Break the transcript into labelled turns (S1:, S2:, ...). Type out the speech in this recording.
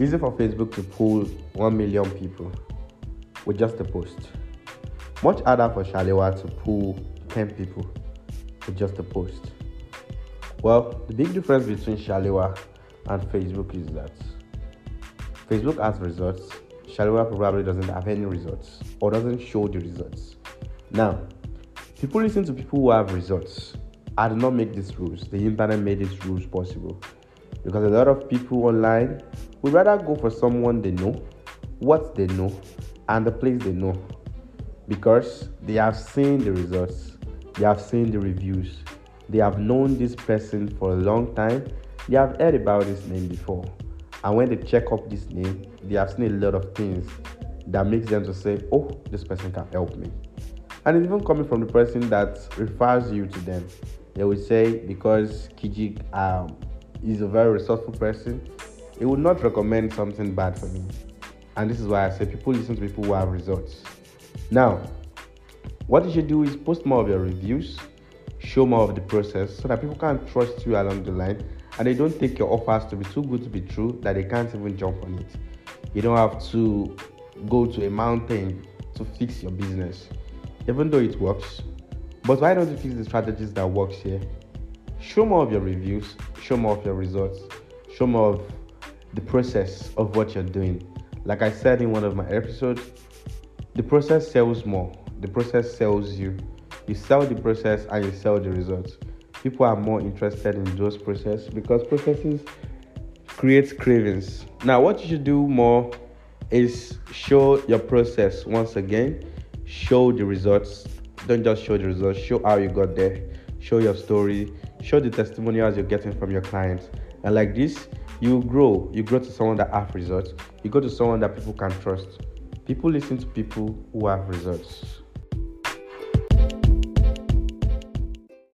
S1: Easy for Facebook to pull 1 million people with just a post. Much harder for Shalewa to pull 10 people with just a post. Well, the big difference between Shalewa and Facebook is that Facebook has results, Shalewa probably doesn't have any results or doesn't show the results. Now, people listen to people who have results. I did not make these rules. The internet made these rules possible because a lot of people online would rather go for someone they know, what they know, and the place they know because they have seen the results, they have seen the reviews, they have known this person for a long time, they have heard about this name before. And when they check up this name, they have seen a lot of things that makes them to say, oh, this person can help me. And it's even coming from the person that refers you to them. They will say, because Kiji um, is a very resourceful person, he would not recommend something bad for me. And this is why I say people listen to people who have results. Now, what you should do is post more of your reviews, show more of the process so that people can trust you along the line and they don't take your offers to be too good to be true that they can't even jump on it. You don't have to go to a mountain to fix your business, even though it works. But why don't you fix the strategies that works here? Show more of your reviews, show more of your results, show more of the process of what you're doing. Like I said in one of my episodes, the process sells more. The process sells you. You sell the process and you sell the results. People are more interested in those processes because processes create cravings. Now, what you should do more is show your process once again, show the results. Don't just show the results, show how you got there, show your story, show the testimonials you're getting from your clients. And like this, you grow. You grow to someone that have results. You go to someone that people can trust. People listen to people who have results.